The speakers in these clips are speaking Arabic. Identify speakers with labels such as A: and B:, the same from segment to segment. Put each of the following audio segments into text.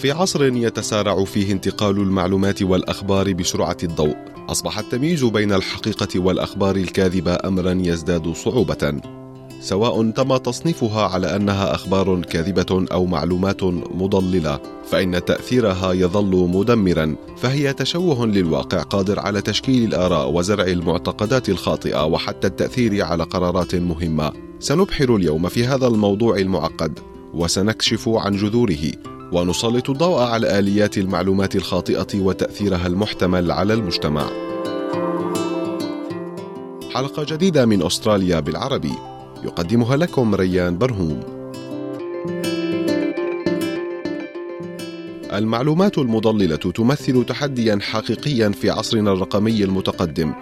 A: في عصر يتسارع فيه انتقال المعلومات والأخبار بسرعة الضوء أصبح التمييز بين الحقيقة والأخبار الكاذبة امرا يزداد صعوبة. سواء تم تصنيفها على أنها أخبار كاذبة أو معلومات مضللة فإن تأثيرها يظل مدمرا فهي تشوه للواقع قادر على تشكيل الآراء وزرع المعتقدات الخاطئة وحتى التأثير على قرارات مهمة. سنبحر اليوم في هذا الموضوع المعقد وسنكشف عن جذوره. ونسلط الضوء على آليات المعلومات الخاطئة وتأثيرها المحتمل على المجتمع. حلقة جديدة من أستراليا بالعربي. يقدمها لكم ريان برهوم. المعلومات المضللة تمثل تحديا حقيقيا في عصرنا الرقمي المتقدم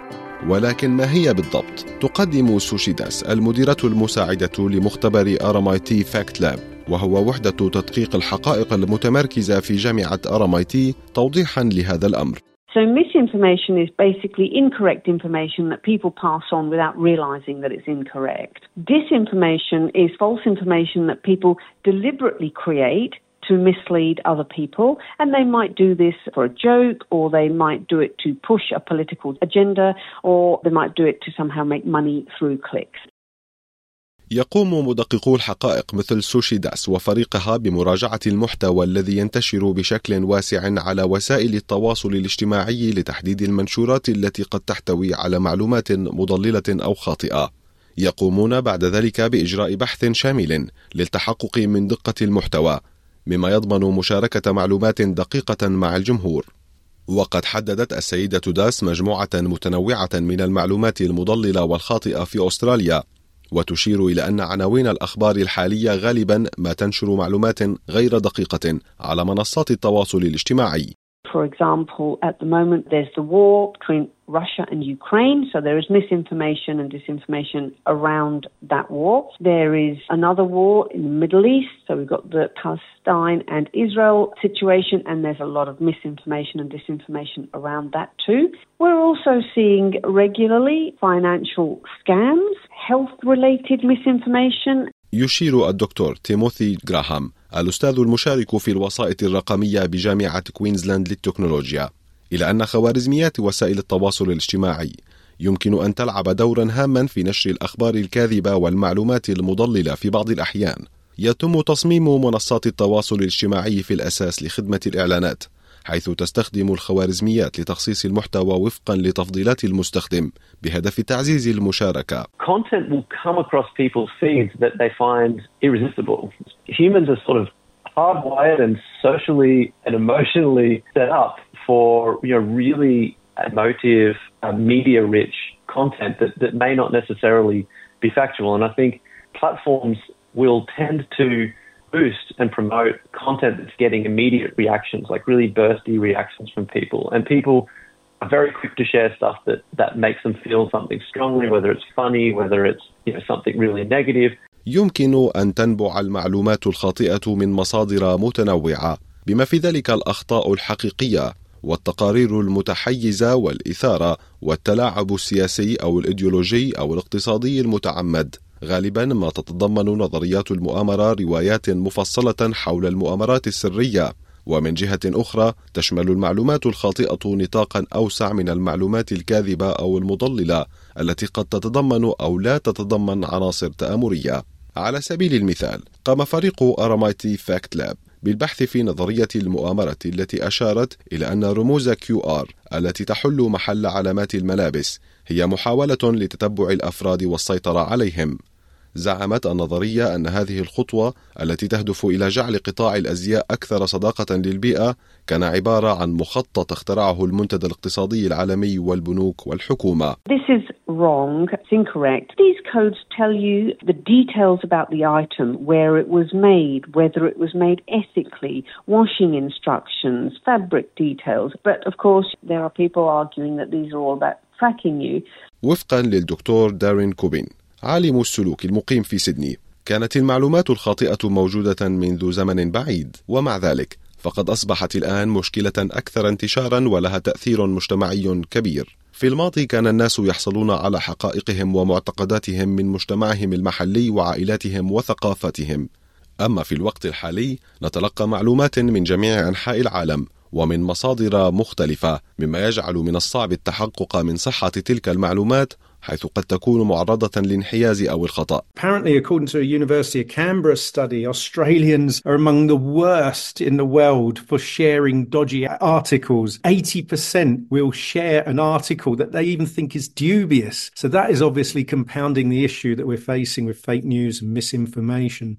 A: ولكن ما هي بالضبط؟ تقدم سوشي داس المديرة المساعدة لمختبر RMIT FactLab. وهو وحدة تدقيق الحقائق المتمركزة في جامعة RMIT توضيحا لهذا الأمر
B: So misinformation is basically incorrect information that people pass on without realizing that it's incorrect. Disinformation is false information that people deliberately create to mislead other people. And they might do this for a joke, or they might do it to push a political agenda, or they might do it to somehow make money through clicks.
A: يقوم مدققو الحقائق مثل سوشي داس وفريقها بمراجعة المحتوى الذي ينتشر بشكل واسع على وسائل التواصل الاجتماعي لتحديد المنشورات التي قد تحتوي على معلومات مضللة أو خاطئة. يقومون بعد ذلك بإجراء بحث شامل للتحقق من دقة المحتوى مما يضمن مشاركة معلومات دقيقة مع الجمهور. وقد حددت السيدة داس مجموعة متنوعة من المعلومات المضللة والخاطئة في أستراليا، وتشير إلى أن عناوين الأخبار الحالية غالبا ما تنشر معلومات غير دقيقة على منصات التواصل الاجتماعي.
B: For example, at the moment there's the war between Russia and Ukraine, so there is misinformation and disinformation around that war. There is another war in the Middle East, so we've got the Palestine and Israel situation, and there's a lot of misinformation and disinformation around that too. We're also seeing regularly financial scams, health related misinformation,
A: يشير الدكتور تيموثي جراهام الأستاذ المشارك في الوسائط الرقمية بجامعة كوينزلاند للتكنولوجيا إلى أن خوارزميات وسائل التواصل الاجتماعي يمكن أن تلعب دورا هاما في نشر الأخبار الكاذبة والمعلومات المضللة في بعض الأحيان. يتم تصميم منصات التواصل الاجتماعي في الأساس لخدمة الإعلانات. حيث تستخدم الخوارزميات لتخصيص المحتوى وفقا لتفضيلات المستخدم بهدف تعزيز المشاركة.
C: Content will come across people's feeds that they find irresistible. Humans are sort of hardwired and socially and emotionally set up for you know really emotive, uh, media-rich content that, that may not necessarily be factual. And I think platforms will tend to boost and promote content that's getting immediate reactions, like really bursty reactions from people. And people are very quick to share stuff that, that makes them feel something strongly, whether it's funny, whether it's you know something really negative.
A: يمكن أن تنبع المعلومات الخاطئة من مصادر متنوعة بما في ذلك الأخطاء الحقيقية والتقارير المتحيزة والإثارة والتلاعب السياسي أو الإيديولوجي أو الاقتصادي المتعمد غالبا ما تتضمن نظريات المؤامرة روايات مفصلة حول المؤامرات السرية. ومن جهة أخرى تشمل المعلومات الخاطئة نطاقا أوسع من المعلومات الكاذبة أو المضللة التي قد تتضمن أو لا تتضمن عناصر تآمرية. على سبيل المثال قام فريق أرامايتي فاكت لاب بالبحث في نظرية المؤامرة التي أشارت إلى أن رموز QR التي تحل محل علامات الملابس هي محاولة لتتبع الأفراد والسيطرة عليهم. زعمت النظرية أن هذه الخطوة التي تهدف إلى جعل قطاع الأزياء أكثر صداقة للبيئة كان عبارة عن مخطط اخترعه المنتدى الاقتصادي العالمي والبنوك والحكومة.
B: This is wrong. It's incorrect. These codes tell you the details about the item, where it was made, whether it was made ethically, washing instructions, fabric details. But of course, there are people arguing that these are all about tracking you.
A: وفقا للدكتور دارين كوبين عالم السلوك المقيم في سيدني. كانت المعلومات الخاطئة موجودة منذ زمن بعيد. ومع ذلك فقد أصبحت الآن مشكلة أكثر انتشارا ولها تأثير مجتمعي كبير. في الماضي كان الناس يحصلون على حقائقهم ومعتقداتهم من مجتمعهم المحلي وعائلاتهم وثقافتهم. أما في الوقت الحالي نتلقى معلومات من جميع أنحاء العالم ومن مصادر مختلفة مما يجعل من الصعب التحقق من صحة تلك المعلومات حيث قد تكون معرضة للانحياز أو الخطأ.
D: Apparently, according to a University of Canberra study, Australians are among the worst in the world for sharing dodgy articles. 80% will share an article that they even think is dubious. So that is obviously compounding the issue that we're facing with fake news and misinformation.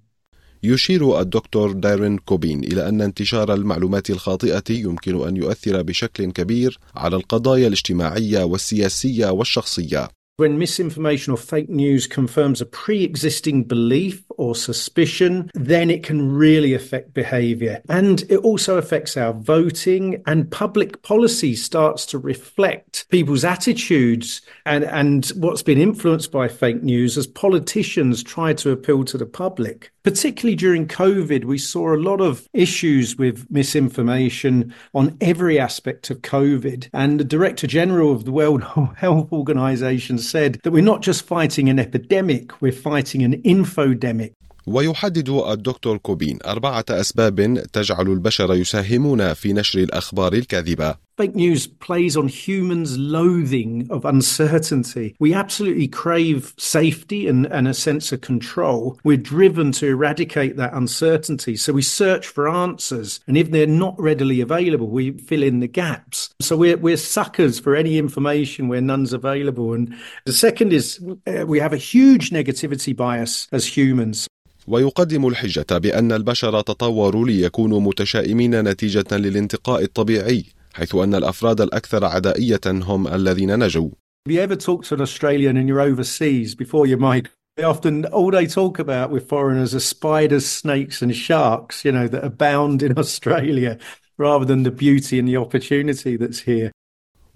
A: يشير الدكتور دايرين كوبين إلى أن انتشار المعلومات الخاطئة يمكن أن يؤثر بشكل كبير على القضايا الاجتماعية والسياسية والشخصية.
D: When misinformation or fake news confirms a pre existing belief or suspicion, then it can really affect behavior. And it also affects our voting, and public policy starts to reflect people's attitudes and, and what's been influenced by fake news as politicians try to appeal to the public. Particularly during COVID, we saw a lot of issues with misinformation on every aspect of COVID. And the Director General of the World Health Organization said that we're not just fighting an epidemic, we're fighting an infodemic.
A: ويحدد الدكتور كوبين أربعة أسباب تجعل البشر يساهمون في نشر الأخبار الكاذبة
D: Fake news plays on humans' loathing of uncertainty. We absolutely crave safety and, and a sense of control. We're driven to eradicate that uncertainty. So we search for answers. And if they're not readily available, we fill in the gaps. So we're, we're suckers for any information where none's available. And the second is uh, we have a huge negativity bias as humans.
A: ويقدم الحجة بأن البشر تطوروا ليكونوا متشائمين نتيجة للانتقاء الطبيعي حيث أن الأفراد الأكثر عدائية هم الذين نجوا.
D: Have you ever talked to an Australian and you're overseas before you migrate? Often, all they talk about with foreigners are spiders, snakes, and sharks, you know, that abound in Australia rather than the beauty and the opportunity that's here.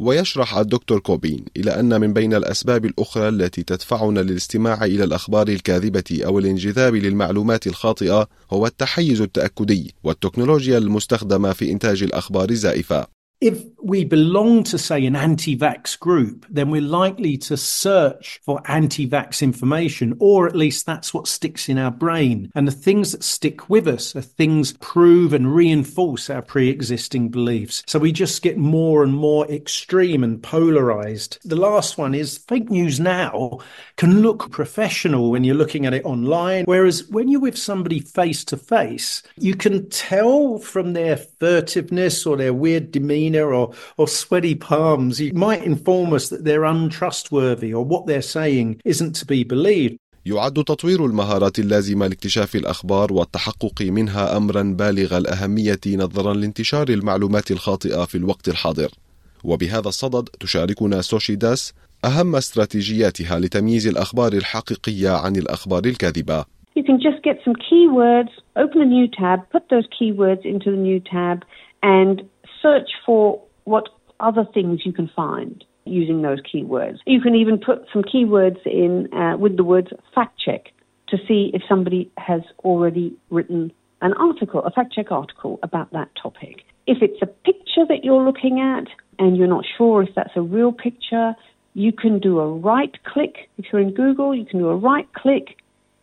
A: ويشرح الدكتور كوبين إلى أن من بين الأسباب الأخرى التي تدفعنا للاستماع إلى الأخبار الكاذبة أو الانجذاب للمعلومات الخاطئة هو التحيز التأكدي والتكنولوجيا المستخدمة في إنتاج الأخبار الزائفة.
D: If we belong to, say, an anti vax group, then we're likely to search for anti vax information, or at least that's what sticks in our brain. And the things that stick with us are things prove and reinforce our pre existing beliefs. So we just get more and more extreme and polarized. The last one is fake news now can look professional when you're looking at it online, whereas when you're with somebody face to face, you can tell from their furtiveness or their weird demeanor or, or sweaty palms, you might inform us that they're untrustworthy or what they're saying isn't to be believed.
A: يعد تطوير المهارات اللازمة لاكتشاف الأخبار والتحقق منها أمرا بالغ الأهمية نظرا لانتشار المعلومات الخاطئة في الوقت الحاضر. وبهذا الصدد تشاركنا سوشيداس أهم استراتيجياتها لتمييز الأخبار الحقيقية عن الأخبار الكاذبة.
B: You can just get some keywords, open a new tab, put those keywords into the new tab, and search for what other things you can find using those keywords. You can even put some keywords in uh, with the words fact check to see if somebody has already written an article, a fact check article about that topic. If it's a picture that you're looking at and you're not sure if that's a real picture, you can do a right click. If you're in Google, you can do a right click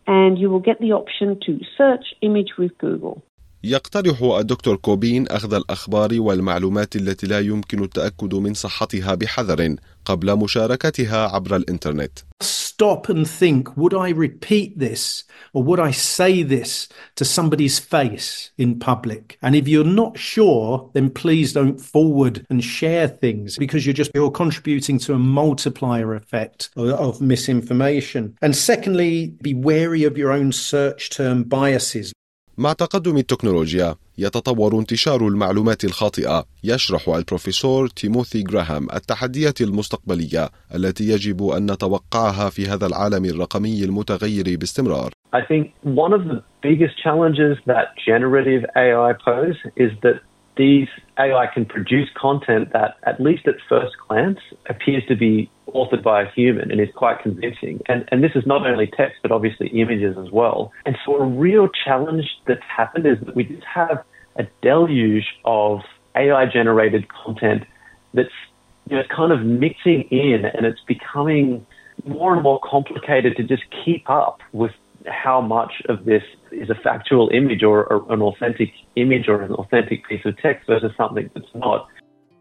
B: and you will get the option to search image with Google.
A: يقترح الدكتور كوبين أخذ الأخبار والمعلومات التي لا يمكن التأكد من صحتها بحذر قبل مشاركتها عبر الإنترنت.
D: stop and think, would I repeat this or would I say this to somebody's face in public? And if you're not sure, then please don't forward and share things because you're just, you're contributing to a multiplier effect of, of misinformation. And secondly, be wary of your own search term biases.
A: مع تقدم التكنولوجيا يتطور انتشار المعلومات الخاطئة يشرح البروفيسور تيموثي جراهام التحديات المستقبلية التي يجب أن نتوقعها في هذا العالم الرقمي المتغير باستمرار.
C: I think one of the biggest challenges that generative AI pose is that these AI can produce content that, at least at first glance, appears to be authored by a human and is quite convincing. And, and this is not only text, but obviously images as well. And so a real challenge that's happened is that we just have a deluge of AI generated content that's you know, kind of mixing in and it's becoming more and more complicated to just keep up with how much of this is a factual image or, an authentic image or an authentic piece of text versus something that's not.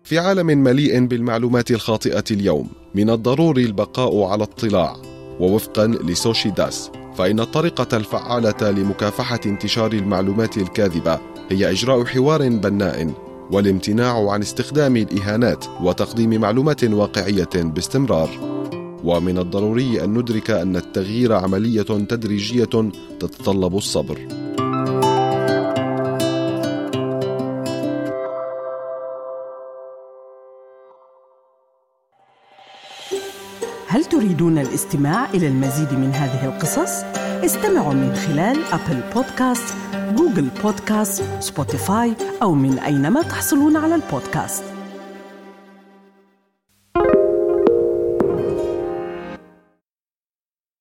A: في عالم مليء بالمعلومات الخاطئة اليوم من الضروري البقاء على اطلاع ووفقا لسوشي داس فإن الطريقة الفعالة لمكافحة انتشار المعلومات الكاذبة هي إجراء حوار بناء والامتناع عن استخدام الإهانات وتقديم معلومات واقعية باستمرار ومن الضروري أن ندرك أن التغيير عملية تدريجية تتطلب الصبر
E: هل تريدون الاستماع إلى المزيد من هذه القصص؟ استمعوا من خلال Apple Podcast، Google Podcast، Spotify أو من أينما تحصلون على البودكاست